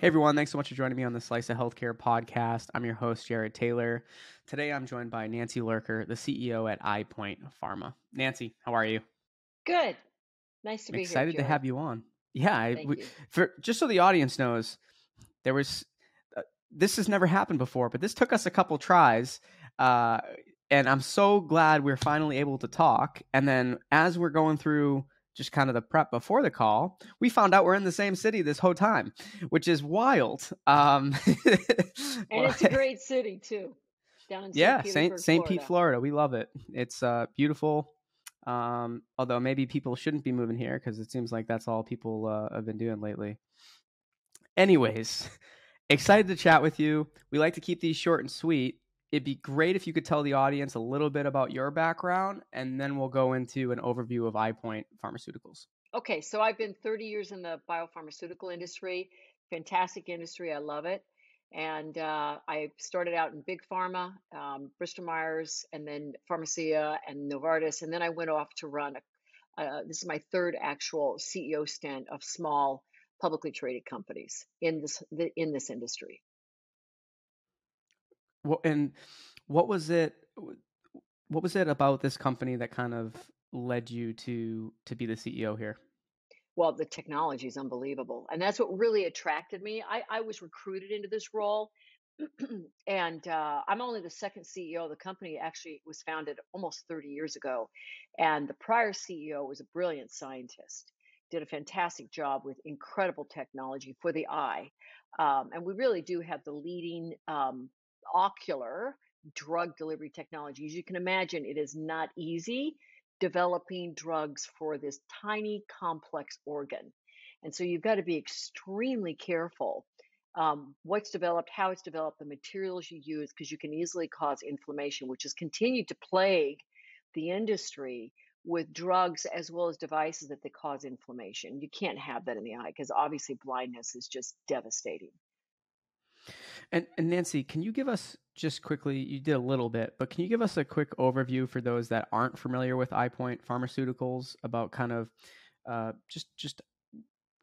Hey everyone, thanks so much for joining me on the Slice of Healthcare podcast. I'm your host, Jared Taylor. Today I'm joined by Nancy Lurker, the CEO at EyePoint Pharma. Nancy, how are you? Good. Nice to I'm be excited here. to have you on. Yeah, I, we, you. for just so the audience knows, there was uh, this has never happened before, but this took us a couple tries, uh, and I'm so glad we're finally able to talk. And then as we're going through just kind of the prep before the call, we found out we're in the same city this whole time, which is wild. Um, And it's a great city too. Down in yeah, St. Saint Pete, Florida. Florida. We love it. It's uh, beautiful. Um, although maybe people shouldn't be moving here because it seems like that's all people uh, have been doing lately. Anyways, excited to chat with you. We like to keep these short and sweet. It'd be great if you could tell the audience a little bit about your background, and then we'll go into an overview of EyePoint Pharmaceuticals. Okay, so I've been 30 years in the biopharmaceutical industry. Fantastic industry. I love it. And uh, I started out in big pharma, um, Bristol Myers, and then Pharmacia and Novartis. And then I went off to run, a, uh, this is my third actual CEO stint of small publicly traded companies in this, in this industry. And what was it? What was it about this company that kind of led you to to be the CEO here? Well, the technology is unbelievable. And that's what really attracted me. I, I was recruited into this role. and uh, I'm only the second CEO of the company. Actually, was founded almost 30 years ago. And the prior CEO was a brilliant scientist, did a fantastic job with incredible technology for the eye. Um, and we really do have the leading um, ocular drug delivery technology. As you can imagine, it is not easy developing drugs for this tiny complex organ. And so you've got to be extremely careful um, what's developed, how it's developed, the materials you use, because you can easily cause inflammation, which has continued to plague the industry with drugs as well as devices that they cause inflammation. You can't have that in the eye because obviously blindness is just devastating. And, and Nancy, can you give us just quickly? You did a little bit, but can you give us a quick overview for those that aren't familiar with EyePoint Pharmaceuticals about kind of uh, just just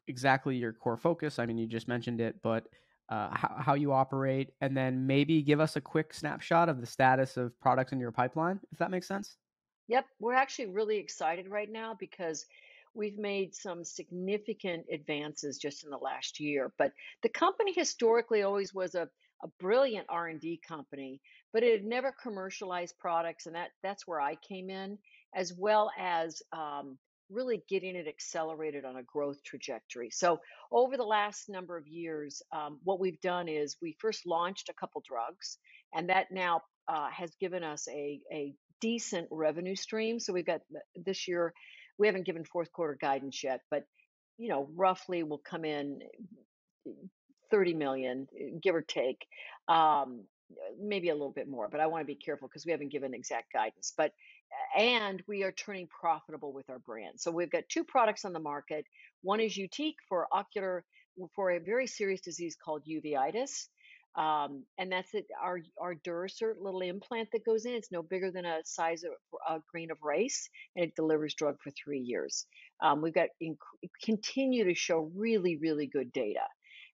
exactly your core focus? I mean, you just mentioned it, but uh, how, how you operate, and then maybe give us a quick snapshot of the status of products in your pipeline, if that makes sense. Yep, we're actually really excited right now because we've made some significant advances just in the last year. But the company historically always was a, a brilliant R&D company, but it had never commercialized products, and that that's where I came in, as well as um, really getting it accelerated on a growth trajectory. So over the last number of years, um, what we've done is we first launched a couple drugs, and that now uh, has given us a a decent revenue stream. So we've got this year, we haven't given fourth quarter guidance yet, but you know, roughly will come in 30 million, give or take. Um, maybe a little bit more, but I want to be careful because we haven't given exact guidance. But and we are turning profitable with our brand. So we've got two products on the market. One is Yutiq for ocular for a very serious disease called uveitis. Um, and that's it. Our our Durasert little implant that goes in. It's no bigger than a size of a grain of rice, and it delivers drug for three years. Um, we've got inc- continue to show really really good data,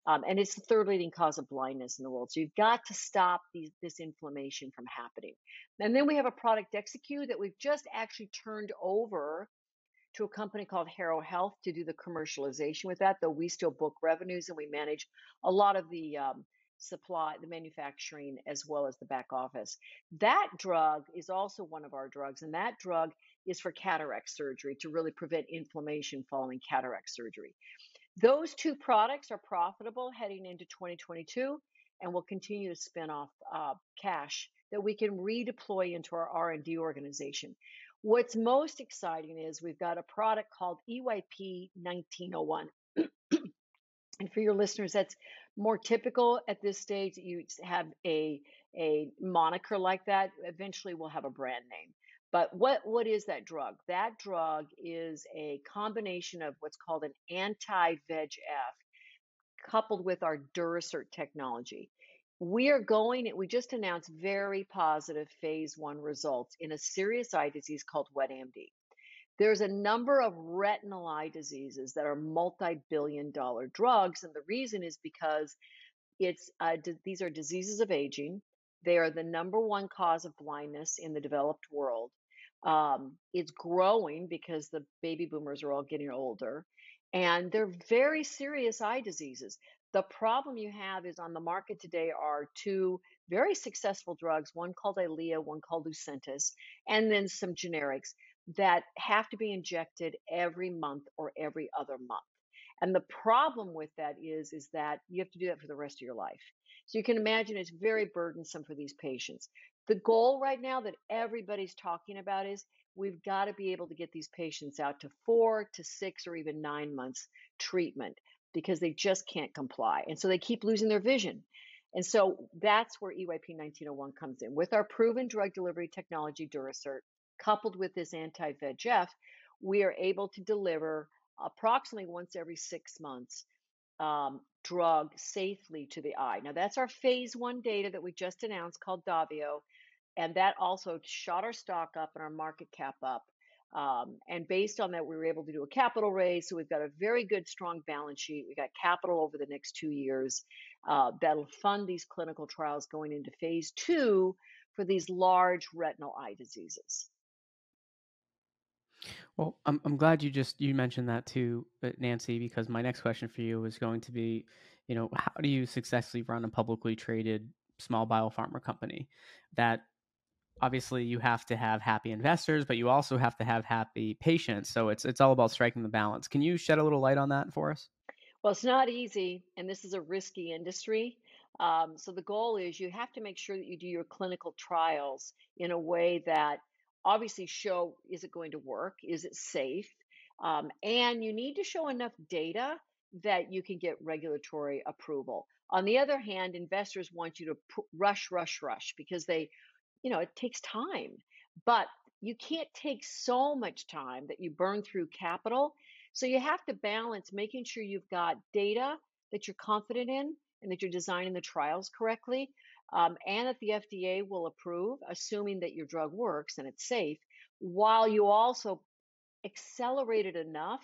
um, and it's the third leading cause of blindness in the world. So you've got to stop these, this inflammation from happening. And then we have a product Dexycu that we've just actually turned over to a company called Harrow Health to do the commercialization with that. Though we still book revenues and we manage a lot of the um, supply, the manufacturing, as well as the back office. That drug is also one of our drugs, and that drug is for cataract surgery to really prevent inflammation following cataract surgery. Those two products are profitable heading into 2022, and will continue to spin off uh, cash that we can redeploy into our R&D organization. What's most exciting is we've got a product called EYP 1901. And for your listeners, that's more typical at this stage you have a a moniker like that. Eventually, we'll have a brand name. But what what is that drug? That drug is a combination of what's called an anti-VEGF coupled with our Durasert technology. We are going, we just announced very positive phase one results in a serious eye disease called wet AMD. There's a number of retinal eye diseases that are multi-billion dollar drugs and the reason is because it's uh, these are diseases of aging. They are the number one cause of blindness in the developed world. Um, it's growing because the baby boomers are all getting older and they're very serious eye diseases. The problem you have is on the market today are two very successful drugs one called Eylea, one called Lucentis, and then some generics that have to be injected every month or every other month. And the problem with that is, is that you have to do that for the rest of your life. So you can imagine it's very burdensome for these patients. The goal right now that everybody's talking about is we've got to be able to get these patients out to four to six or even nine months treatment because they just can't comply. And so they keep losing their vision. And so that's where EYP 1901 comes in. With our proven drug delivery technology, Durasert, coupled with this anti VEGF, we are able to deliver approximately once every six months um, drug safely to the eye. Now, that's our phase one data that we just announced called Davio. And that also shot our stock up and our market cap up. Um, and based on that, we were able to do a capital raise. So we've got a very good, strong balance sheet. We've got capital over the next two years uh, that'll fund these clinical trials going into phase two for these large retinal eye diseases. Well, I'm I'm glad you just you mentioned that too, uh, Nancy, because my next question for you is going to be, you know, how do you successfully run a publicly traded small biopharma company that obviously you have to have happy investors, but you also have to have happy patients. So it's it's all about striking the balance. Can you shed a little light on that for us? Well, it's not easy, and this is a risky industry. Um, so the goal is you have to make sure that you do your clinical trials in a way that obviously show is it going to work? Is it safe? Um, and you need to show enough data that you can get regulatory approval. On the other hand, investors want you to rush, rush, rush because they, you know, it takes time. But you can't take so much time that you burn through capital. So you have to balance making sure you've got data that you're confident in and that you're designing the trials correctly um, and that the FDA will approve, assuming that your drug works and it's safe, while you also accelerate it enough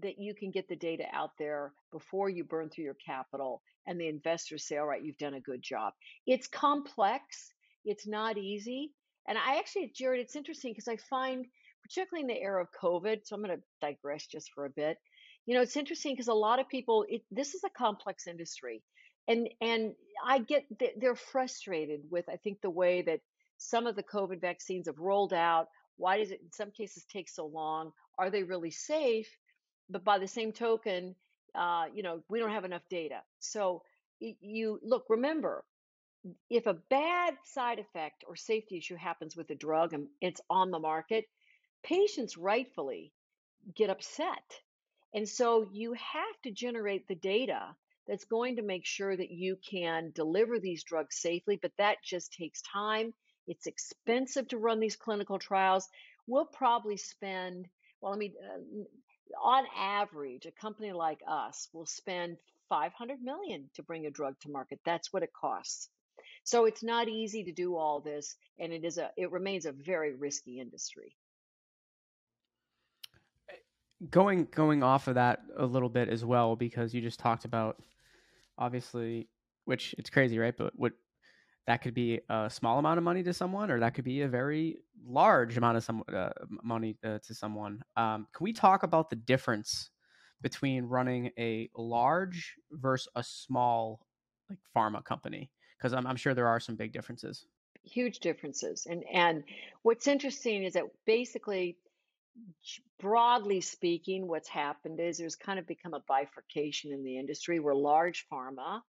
that you can get the data out there before you burn through your capital and the investors say, all right, you've done a good job. It's complex, it's not easy. And I actually, Jared, it's interesting because I find, particularly in the era of COVID, so I'm going to digress just for a bit. You know, it's interesting because a lot of people, it, this is a complex industry and and I get they're frustrated with I think the way that some of the COVID vaccines have rolled out. Why does it in some cases take so long? Are they really safe? But by the same token, uh, you know, we don't have enough data. So you look, remember, if a bad side effect or safety issue happens with a drug and it's on the market, patients rightfully get upset. And so you have to generate the data that's going to make sure that you can deliver these drugs safely, but that just takes time. It's expensive to run these clinical trials. We'll probably spend, well, I mean, uh, on average, a company like us will spend 500 million to bring a drug to market. That's what it costs. So it's not easy to do all this, and it is a it remains a very risky industry. Going going off of that a little bit as well, because you just talked about obviously, which it's crazy, right? But what that could be a small amount of money to someone, or that could be a very large amount of some uh, money uh, to someone. Um, can we talk about the difference between running a large versus a small like pharma company? Because I'm, I'm sure there are some big differences. Huge differences, and and what's interesting is that basically broadly speaking, what's happened is there's kind of become a bifurcation in the industry where large pharma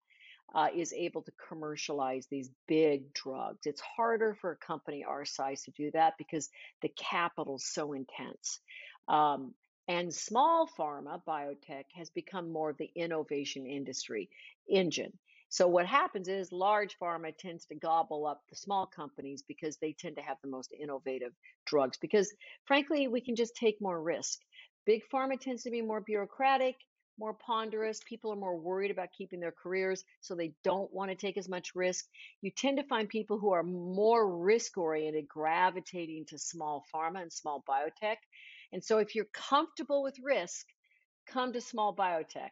uh, is able to commercialize these big drugs. It's harder for a company our size to do that because the capital's so intense. Um, and small pharma, biotech, has become more of the innovation industry engine. So what happens is large pharma tends to gobble up the small companies because they tend to have the most innovative drugs because frankly we can just take more risk. Big pharma tends to be more bureaucratic, more ponderous. People are more worried about keeping their careers, so they don't want to take as much risk. You tend to find people who are more risk oriented gravitating to small pharma and small biotech. And so if you're comfortable with risk, come to small biotech.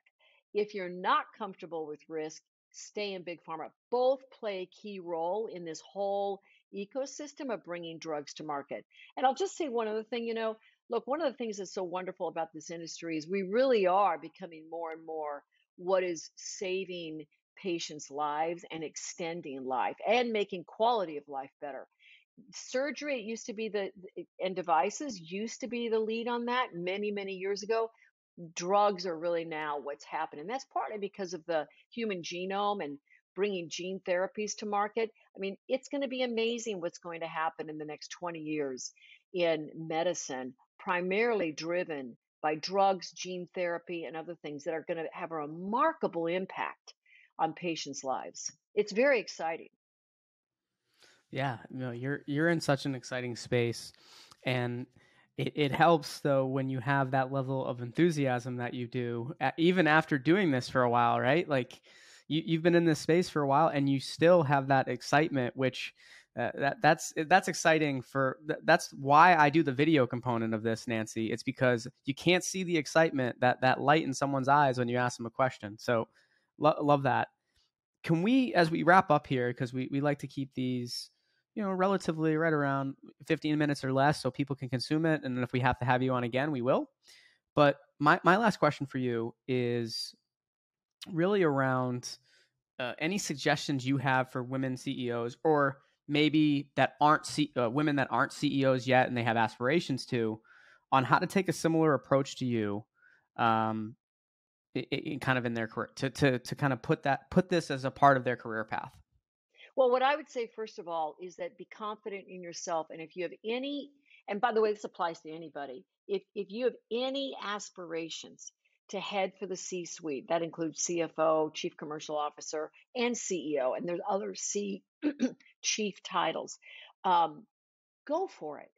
If you're not comfortable with risk, stay in big pharma. Both play a key role in this whole ecosystem of bringing drugs to market. And I'll just say one other thing, you know, look, one of the things that's so wonderful about this industry is we really are becoming more and more what is saving patients' lives and extending life and making quality of life better. Surgery it used to be the and devices used to be the lead on that many many years ago. Drugs are really now what's happening. That's partly because of the human genome and bringing gene therapies to market. I mean, it's going to be amazing what's going to happen in the next 20 years in medicine, primarily driven by drugs, gene therapy, and other things that are going to have a remarkable impact on patients' lives. It's very exciting. Yeah, no, you're you're in such an exciting space, and it, it helps though when you have that level of enthusiasm that you do, even after doing this for a while, right? Like you, you've been in this space for a while, and you still have that excitement, which uh, that that's that's exciting for that's why I do the video component of this, Nancy. It's because you can't see the excitement that that light in someone's eyes when you ask them a question. So lo- love that. Can we, as we wrap up here, because we we like to keep these you know, relatively right around 15 minutes or less so people can consume it. And if we have to have you on again, we will. But my, my last question for you is really around uh, any suggestions you have for women CEOs or maybe that aren't C- uh, women that aren't CEOs yet and they have aspirations to on how to take a similar approach to you um, in, in kind of in their career to, to, to kind of put that, put this as a part of their career path. Well, what I would say, first of all, is that be confident in yourself. And if you have any, and by the way, this applies to anybody, if, if you have any aspirations to head for the C suite, that includes CFO, Chief Commercial Officer, and CEO, and there's other C chief titles, um, go for it.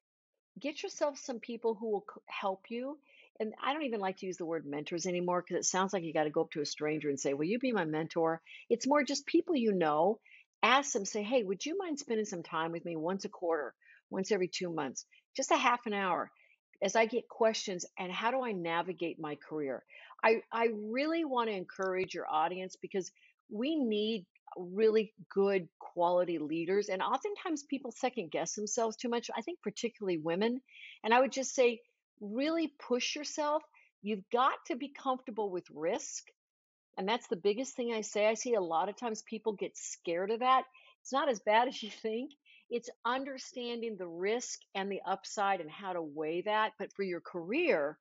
Get yourself some people who will help you. And I don't even like to use the word mentors anymore because it sounds like you got to go up to a stranger and say, Will you be my mentor? It's more just people you know ask them, say, hey, would you mind spending some time with me once a quarter, once every two months, just a half an hour as I get questions and how do I navigate my career? I, I really want to encourage your audience because we need really good quality leaders. And oftentimes people second guess themselves too much. I think particularly women. And I would just say, really push yourself. You've got to be comfortable with risk. And that's the biggest thing I say. I see a lot of times people get scared of that. It's not as bad as you think. It's understanding the risk and the upside and how to weigh that. But for your career,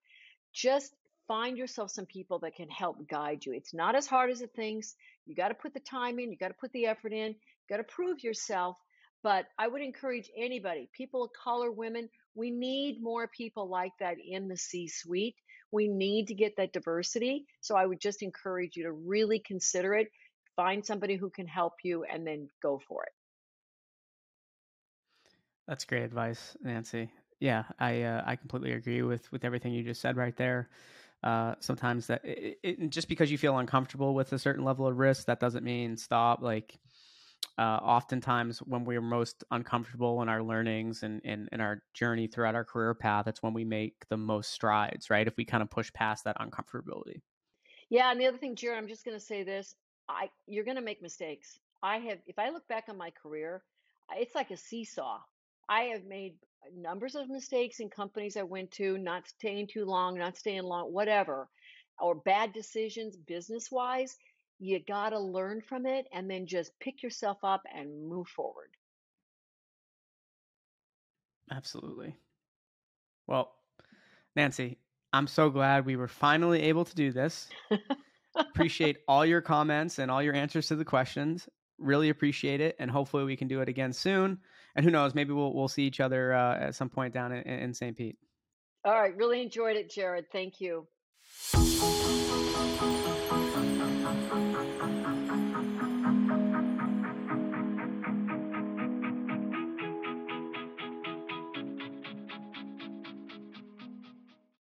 just find yourself some people that can help guide you. It's not as hard as it thinks. You got to put the time in, you got to put the effort in, you got to prove yourself. But I would encourage anybody, people of color, women, we need more people like that in the C suite. We need to get that diversity. So I would just encourage you to really consider it, find somebody who can help you, and then go for it. That's great advice, Nancy. Yeah, I uh, I completely agree with with everything you just said right there. Uh, sometimes that it, it, just because you feel uncomfortable with a certain level of risk, that doesn't mean stop. Like uh, oftentimes when we're most uncomfortable in our learnings and in, our journey throughout our career path, that's when we make the most strides, right? If we kind of push past that uncomfortability. Yeah, and the other thing, Jared, I'm just going to say this: I you're going to make mistakes. I have, if I look back on my career, it's like a seesaw. I have made numbers of mistakes in companies I went to, not staying too long, not staying long, whatever, or bad decisions business wise you got to learn from it and then just pick yourself up and move forward. Absolutely. Well, Nancy, I'm so glad we were finally able to do this. appreciate all your comments and all your answers to the questions. Really appreciate it, and hopefully we can do it again soon. And who knows, maybe we'll we'll see each other uh, at some point down in, in St. Pete. All right, really enjoyed it, Jared. Thank you.